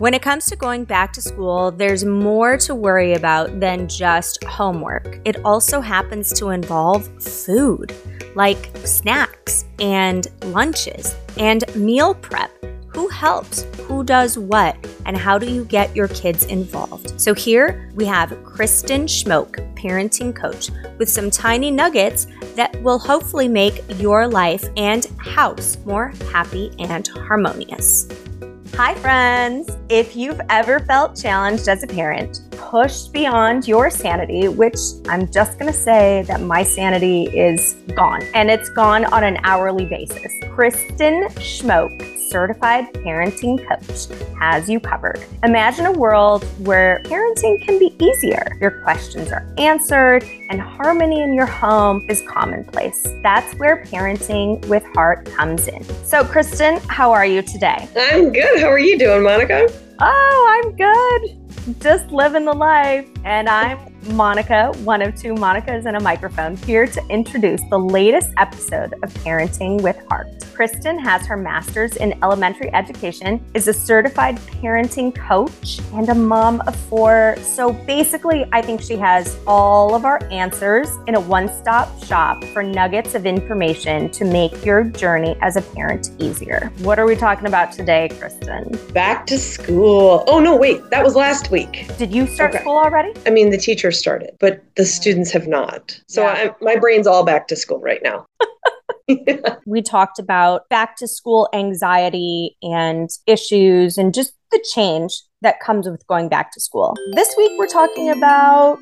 When it comes to going back to school, there's more to worry about than just homework. It also happens to involve food, like snacks and lunches and meal prep. Who helps? Who does what? And how do you get your kids involved? So, here we have Kristin Schmoke, parenting coach, with some tiny nuggets that will hopefully make your life and house more happy and harmonious. Hi, friends. If you've ever felt challenged as a parent, pushed beyond your sanity, which I'm just going to say that my sanity is gone, and it's gone on an hourly basis. Kristin Schmoke certified parenting coach has you covered. Imagine a world where parenting can be easier. Your questions are answered and harmony in your home is commonplace. That's where parenting with heart comes in. So, Kristin, how are you today? I'm good. How are you doing, Monica? Oh, I'm good. Just living the life. And I'm Monica, one of two Monicas and a microphone, here to introduce the latest episode of Parenting with Heart. Kristin has her master's in elementary education, is a certified parenting coach, and a mom of four. So basically, I think she has all of our answers in a one stop shop for nuggets of information to make your journey as a parent easier. What are we talking about today, Kristin? Back to school. Oh, no, wait, that was last week. Did you start okay. school already? I mean, the teachers started, but the students have not. So yeah. my brain's all back to school right now. We talked about back to school anxiety and issues and just the change that comes with going back to school. This week, we're talking about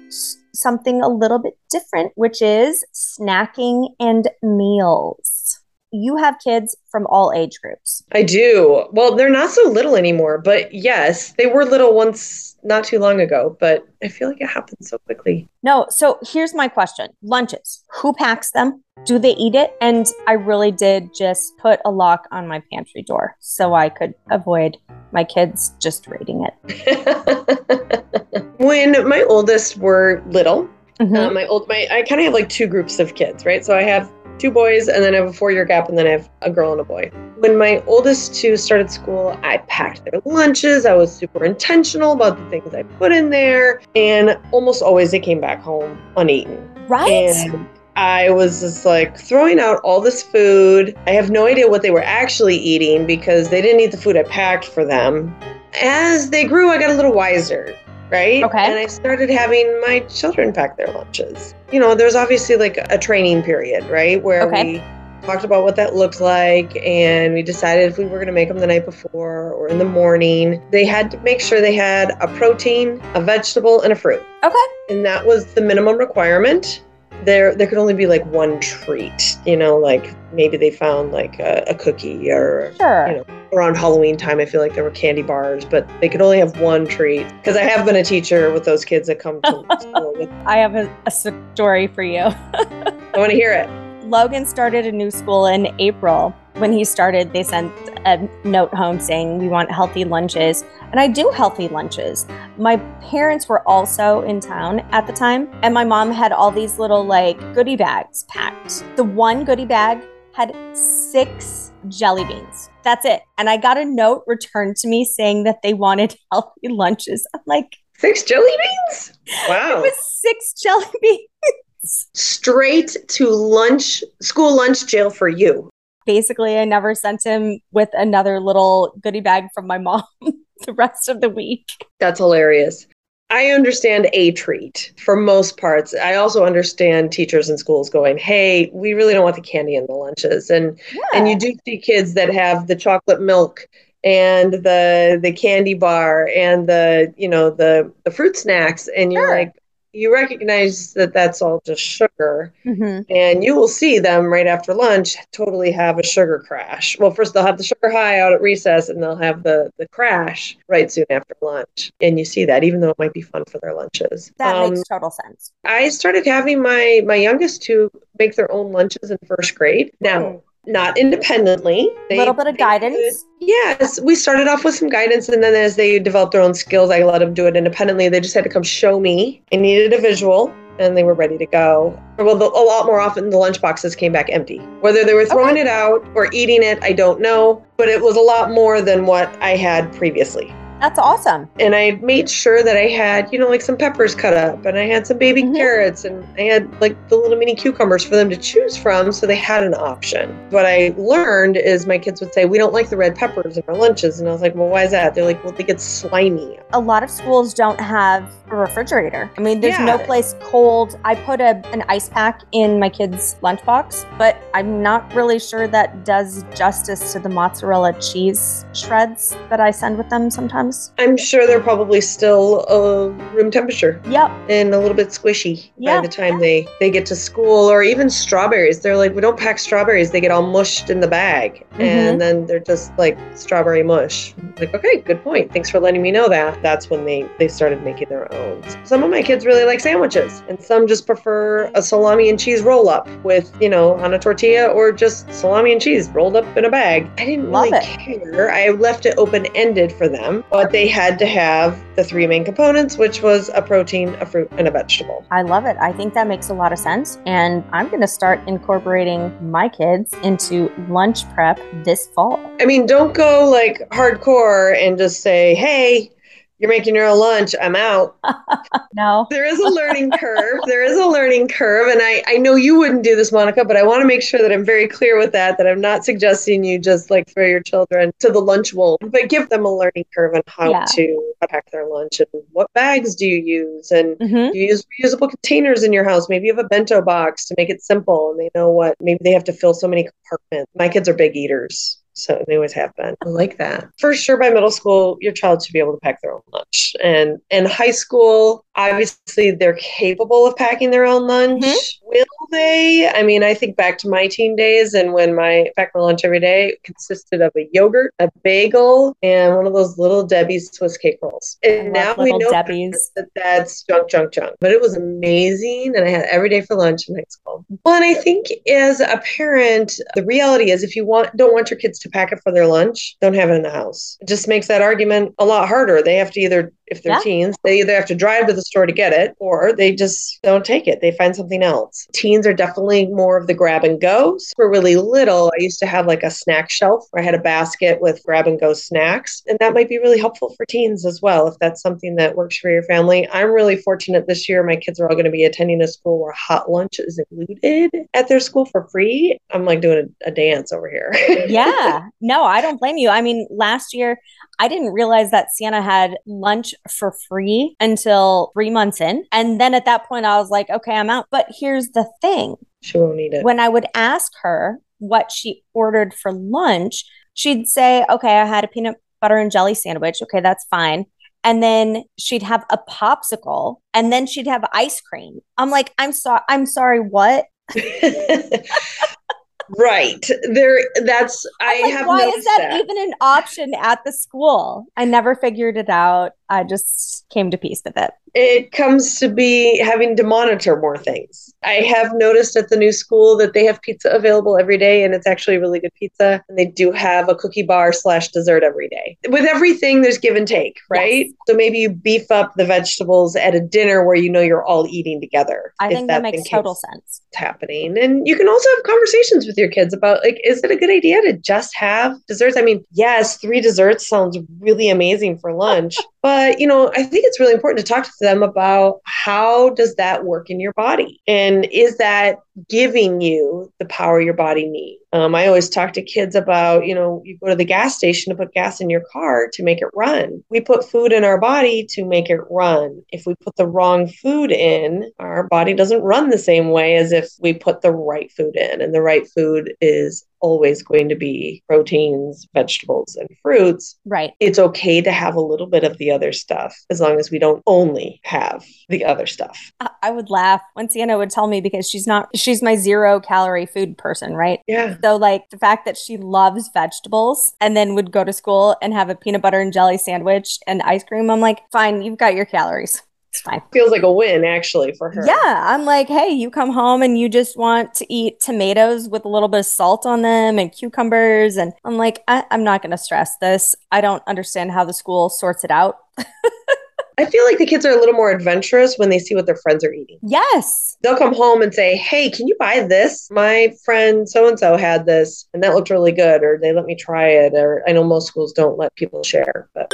something a little bit different, which is snacking and meals. You have kids from all age groups. I do. Well, they're not so little anymore, but yes, they were little once not too long ago, but I feel like it happens so quickly. No, so here's my question lunches. Who packs them? Do they eat it? And I really did just put a lock on my pantry door so I could avoid my kids just raiding it. when my oldest were little, mm-hmm. uh, my old my I kind of have like two groups of kids, right? So I have two boys, and then I have a four year gap, and then I have a girl and a boy. When my oldest two started school, I packed their lunches. I was super intentional about the things I put in there, and almost always they came back home uneaten. Right. And I was just like throwing out all this food. I have no idea what they were actually eating because they didn't eat the food I packed for them. As they grew, I got a little wiser right? Okay. And I started having my children pack their lunches. You know, there's obviously like a training period, right? Where okay. we talked about what that looked like and we decided if we were going to make them the night before or in the morning. They had to make sure they had a protein, a vegetable, and a fruit. Okay. And that was the minimum requirement there there could only be like one treat you know like maybe they found like a, a cookie or sure. you know around halloween time i feel like there were candy bars but they could only have one treat. Because i have been a teacher with those kids that come to school with- i have a, a story for you. I want to hear it. Logan started a new school in april when he started, they sent a note home saying, We want healthy lunches. And I do healthy lunches. My parents were also in town at the time, and my mom had all these little like goodie bags packed. The one goodie bag had six jelly beans. That's it. And I got a note returned to me saying that they wanted healthy lunches. I'm like, Six jelly beans? Wow. it was six jelly beans. Straight to lunch, school lunch jail for you basically I never sent him with another little goodie bag from my mom the rest of the week. That's hilarious. I understand a treat for most parts. I also understand teachers in schools going, "Hey, we really don't want the candy in the lunches." And yeah. and you do see kids that have the chocolate milk and the the candy bar and the, you know, the the fruit snacks and you're sure. like, you recognize that that's all just sugar mm-hmm. and you will see them right after lunch totally have a sugar crash. Well first they'll have the sugar high out at recess and they'll have the the crash right soon after lunch and you see that even though it might be fun for their lunches. That um, makes total sense. I started having my my youngest two make their own lunches in first grade. Now mm not independently. A little bit of guidance. yes, we started off with some guidance, and then as they developed their own skills, I let them do it independently. They just had to come show me. I needed a visual, and they were ready to go. Well, the, a lot more often, the lunch boxes came back empty. Whether they were throwing okay. it out or eating it, I don't know, but it was a lot more than what I had previously. That's awesome. And I made sure that I had, you know, like some peppers cut up and I had some baby mm-hmm. carrots and I had like the little mini cucumbers for them to choose from so they had an option. What I learned is my kids would say, We don't like the red peppers in our lunches. And I was like, Well, why is that? They're like, Well, they get slimy. A lot of schools don't have a refrigerator. I mean, there's yeah. no place cold. I put a, an ice pack in my kids' lunchbox, but I'm not really sure that does justice to the mozzarella cheese shreds that I send with them sometimes. I'm sure they're probably still uh, room temperature. Yep. And a little bit squishy by the time they, they get to school, or even strawberries. They're like, we don't pack strawberries, they get all mushed in the bag. Mm-hmm. And then they're just like strawberry mush. Like, okay, good point. Thanks for letting me know that. That's when they, they started making their own. Some of my kids really like sandwiches, and some just prefer a salami and cheese roll up with, you know, on a tortilla or just salami and cheese rolled up in a bag. I didn't Love really it. care. I left it open ended for them, but they had to have the three main components, which was a protein, a fruit, and a vegetable. I love it. I think that makes a lot of sense. And I'm going to start incorporating my kids into lunch prep this fall. I mean, don't go like hardcore and just say, hey, you're making your own lunch. I'm out. no. There is a learning curve. There is a learning curve. And I, I know you wouldn't do this, Monica, but I want to make sure that I'm very clear with that, that I'm not suggesting you just like throw your children to the lunch bowl, but give them a learning curve on how yeah. to pack their lunch and what bags do you use? And mm-hmm. do you use reusable containers in your house? Maybe you have a bento box to make it simple and they know what, maybe they have to fill so many compartments. My kids are big eaters. So they always have been. I like that. For sure, by middle school, your child should be able to pack their own lunch. And in high school, obviously they're capable of packing their own lunch. Mm-hmm. Will they? I mean, I think back to my teen days and when my pack my lunch every day consisted of a yogurt, a bagel, and one of those little Debbie's Swiss cake rolls. And now we know Debbie's. that that's junk, junk, junk. But it was amazing, and I had every day for lunch in high school. Well, and I think as a parent, the reality is if you want don't want your kids to pack it for their lunch don't have it in the house. It just makes that argument a lot harder. They have to either if they're yeah. teens, they either have to drive to the store to get it or they just don't take it. They find something else. Teens are definitely more of the grab and go. For really little, I used to have like a snack shelf where I had a basket with grab and go snacks. And that might be really helpful for teens as well, if that's something that works for your family. I'm really fortunate this year. My kids are all going to be attending a school where hot lunch is included at their school for free. I'm like doing a, a dance over here. yeah. No, I don't blame you. I mean, last year, I didn't realize that Sienna had lunch for free until three months in. And then at that point, I was like, okay, I'm out. But here's the thing she won't eat it. When I would ask her what she ordered for lunch, she'd say, okay, I had a peanut butter and jelly sandwich. Okay, that's fine. And then she'd have a popsicle and then she'd have ice cream. I'm like, I'm sorry, I'm sorry, what? right there that's i like, have why is that, that, even an option at the school i never figured it out i just came to peace with it it comes to be having to monitor more things. I have noticed at the new school that they have pizza available every day, and it's actually really good pizza. And they do have a cookie bar slash dessert every day. With everything, there's give and take, right? Yes. So maybe you beef up the vegetables at a dinner where you know you're all eating together. I think that makes total sense. It's happening, and you can also have conversations with your kids about like, is it a good idea to just have desserts? I mean, yes, three desserts sounds really amazing for lunch. But, you know, I think it's really important to talk to them about how does that work in your body? And is that giving you the power your body needs? Um, I always talk to kids about, you know, you go to the gas station to put gas in your car to make it run. We put food in our body to make it run. If we put the wrong food in, our body doesn't run the same way as if we put the right food in. And the right food is always going to be proteins, vegetables, and fruits. Right. It's okay to have a little bit of the other stuff as long as we don't only have the other stuff. I would laugh when Sienna would tell me because she's not, she's my zero calorie food person, right? Yeah. So, like the fact that she loves vegetables and then would go to school and have a peanut butter and jelly sandwich and ice cream, I'm like, fine, you've got your calories. It's fine. Feels like a win actually for her. Yeah. I'm like, hey, you come home and you just want to eat tomatoes with a little bit of salt on them and cucumbers. And I'm like, I- I'm not going to stress this. I don't understand how the school sorts it out. I feel like the kids are a little more adventurous when they see what their friends are eating. Yes. They'll come home and say, Hey, can you buy this? My friend so and so had this and that looked really good, or they let me try it. Or I know most schools don't let people share, but.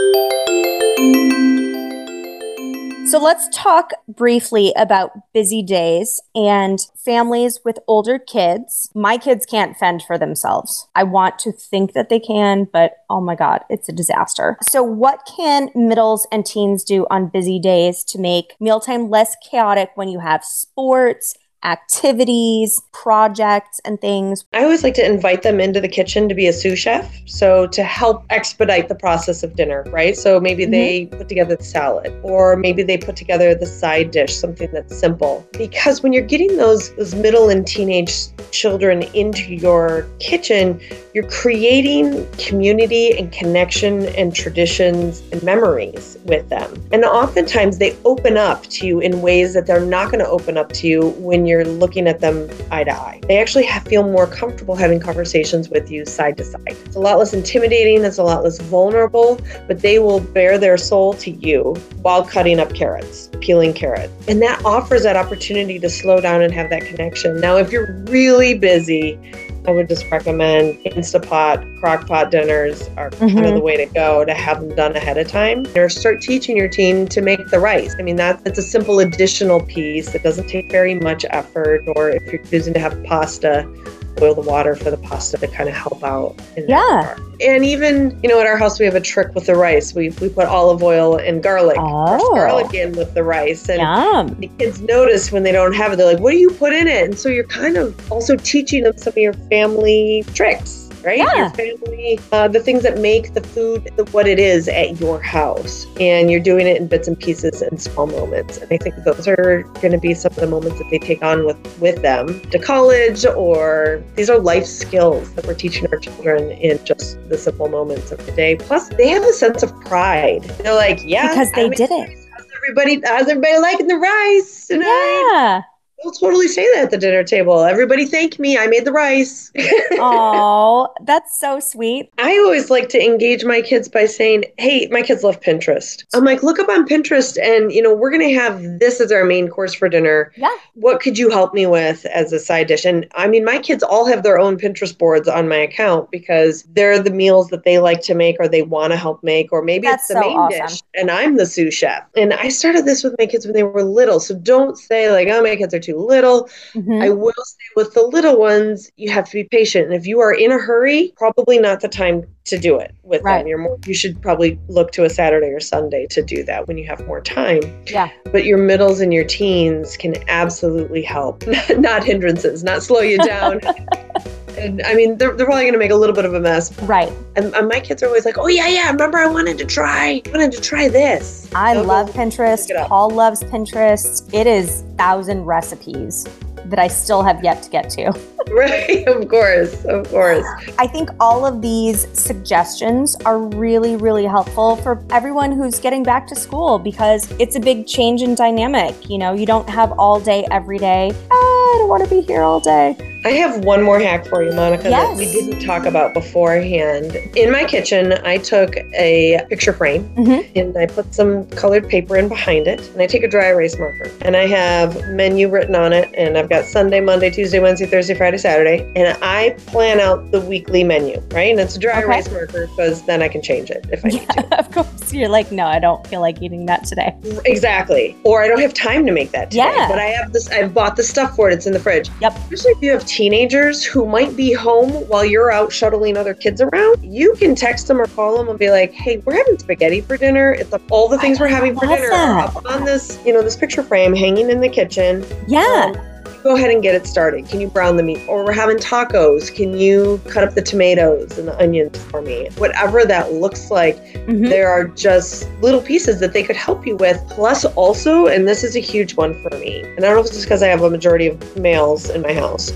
So let's talk briefly about busy days and families with older kids. My kids can't fend for themselves. I want to think that they can, but oh my God, it's a disaster. So, what can middles and teens do on busy days to make mealtime less chaotic when you have sports? Activities, projects, and things. I always like to invite them into the kitchen to be a sous chef. So, to help expedite the process of dinner, right? So, maybe mm-hmm. they put together the salad, or maybe they put together the side dish, something that's simple. Because when you're getting those, those middle and teenage children into your kitchen, you're creating community and connection and traditions and memories with them. And oftentimes they open up to you in ways that they're not going to open up to you when you're looking at them eye to eye. They actually have, feel more comfortable having conversations with you side to side. It's a lot less intimidating, it's a lot less vulnerable, but they will bare their soul to you while cutting up carrots, peeling carrots. And that offers that opportunity to slow down and have that connection. Now, if you're really busy, I would just recommend Instapot, crockpot dinners are mm-hmm. kind of mm-hmm. the way to go to have them done ahead of time. Or start teaching your teen to make the rice. I mean, that, that's a simple additional piece. that doesn't take very much effort. Or if you're choosing to have pasta, boil the water for the pasta to kind of help out. yeah. And even, you know, at our house, we have a trick with the rice. We, we put olive oil and garlic, oh. garlic in with the rice. And Yum. the kids notice when they don't have it. They're like, what do you put in it? And so you're kind of also teaching them some of your family tricks right? Yeah. Your family, uh, the things that make the food what it is at your house. And you're doing it in bits and pieces and small moments. And I think those are going to be some of the moments that they take on with, with them to college, or these are life skills that we're teaching our children in just the simple moments of the day. Plus, they have a sense of pride. They're like, yeah. Because they did it. How's everybody, how's everybody liking the rice tonight? Yeah. We'll totally say that at the dinner table. Everybody thank me. I made the rice. Oh, that's so sweet. I always like to engage my kids by saying, Hey, my kids love Pinterest. I'm like, look up on Pinterest and you know, we're gonna have this as our main course for dinner. Yeah. What could you help me with as a side dish? And I mean, my kids all have their own Pinterest boards on my account because they're the meals that they like to make or they want to help make, or maybe that's it's the so main awesome. dish and I'm the sous chef. And I started this with my kids when they were little. So don't say like, oh, my kids are too too little. Mm-hmm. I will say with the little ones, you have to be patient. And if you are in a hurry, probably not the time to do it with right. them. You're more, you should probably look to a Saturday or Sunday to do that when you have more time. Yeah. But your middles and your teens can absolutely help, not hindrances, not slow you down. and I mean, they're, they're probably going to make a little bit of a mess. Right. And, and, my kids are always like, oh, yeah, yeah. Remember, I wanted to try, I wanted to try this. I so love Pinterest. Paul loves Pinterest. It is thousand recipes that I still have yet to get to. right, of course, of course. I think all of these suggestions are really, really helpful for everyone who's getting back to school because it's a big change in dynamic. You know, you don't have all day every day. Ah, I don't want to be here all day. I have one more hack for you, Monica, yes. that we didn't talk about beforehand. In my kitchen, I took a picture frame mm-hmm. and I put some colored paper in behind it, and I take a dry erase marker and I have menu written on it, and I've got Sunday, Monday, Tuesday, Wednesday, Thursday, Friday, Saturday, and I plan out the weekly menu, right? And it's a dry okay. erase marker because then I can change it if I yeah, need to. Of course, you're like, no, I don't feel like eating that today. Exactly, or I don't have time to make that today. Yeah. But I have this. I've bought the stuff for it. It's in the fridge. Yep. Especially if you have teenagers who might be home while you're out shuttling other kids around, you can text them or call them and be like, "Hey, we're having spaghetti for dinner. It's all the things I we're having for dinner that. up on this, you know, this picture frame hanging in the kitchen." Yeah. Um, go ahead and get it started. Can you brown the meat? Or we're having tacos. Can you cut up the tomatoes and the onions for me? Whatever that looks like, mm-hmm. there are just little pieces that they could help you with. Plus, also, and this is a huge one for me, and I don't know if it's because I have a majority of males in my house.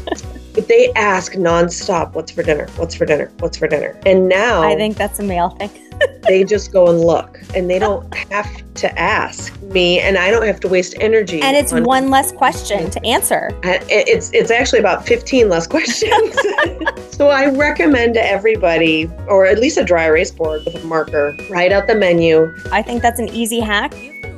But they ask nonstop, "What's for dinner? What's for dinner? What's for dinner?" And now I think that's a male thing. they just go and look, and they don't have to ask me, and I don't have to waste energy. And it's on- one less question to answer. It's it's actually about fifteen less questions. so I recommend to everybody, or at least a dry erase board with a marker, write out the menu. I think that's an easy hack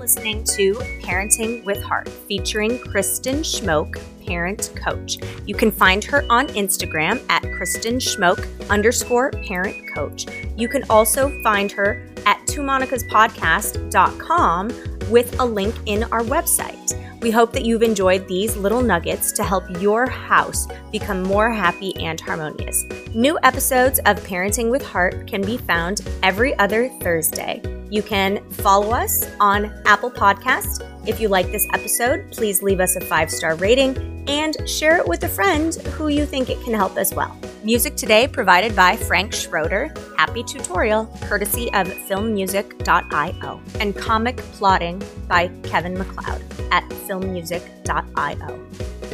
listening to Parenting with Heart featuring Kristin Schmoke, parent coach. You can find her on Instagram at Kristin Schmoke underscore parent coach. You can also find her at twomonicaspodcast.com with a link in our website. We hope that you've enjoyed these little nuggets to help your house become more happy and harmonious. New episodes of Parenting with Heart can be found every other Thursday. You can follow us on Apple Podcasts. If you like this episode, please leave us a five star rating and share it with a friend who you think it can help as well. Music today provided by Frank Schroeder, Happy Tutorial, courtesy of filmmusic.io, and Comic Plodding by Kevin MacLeod at filmmusic.io.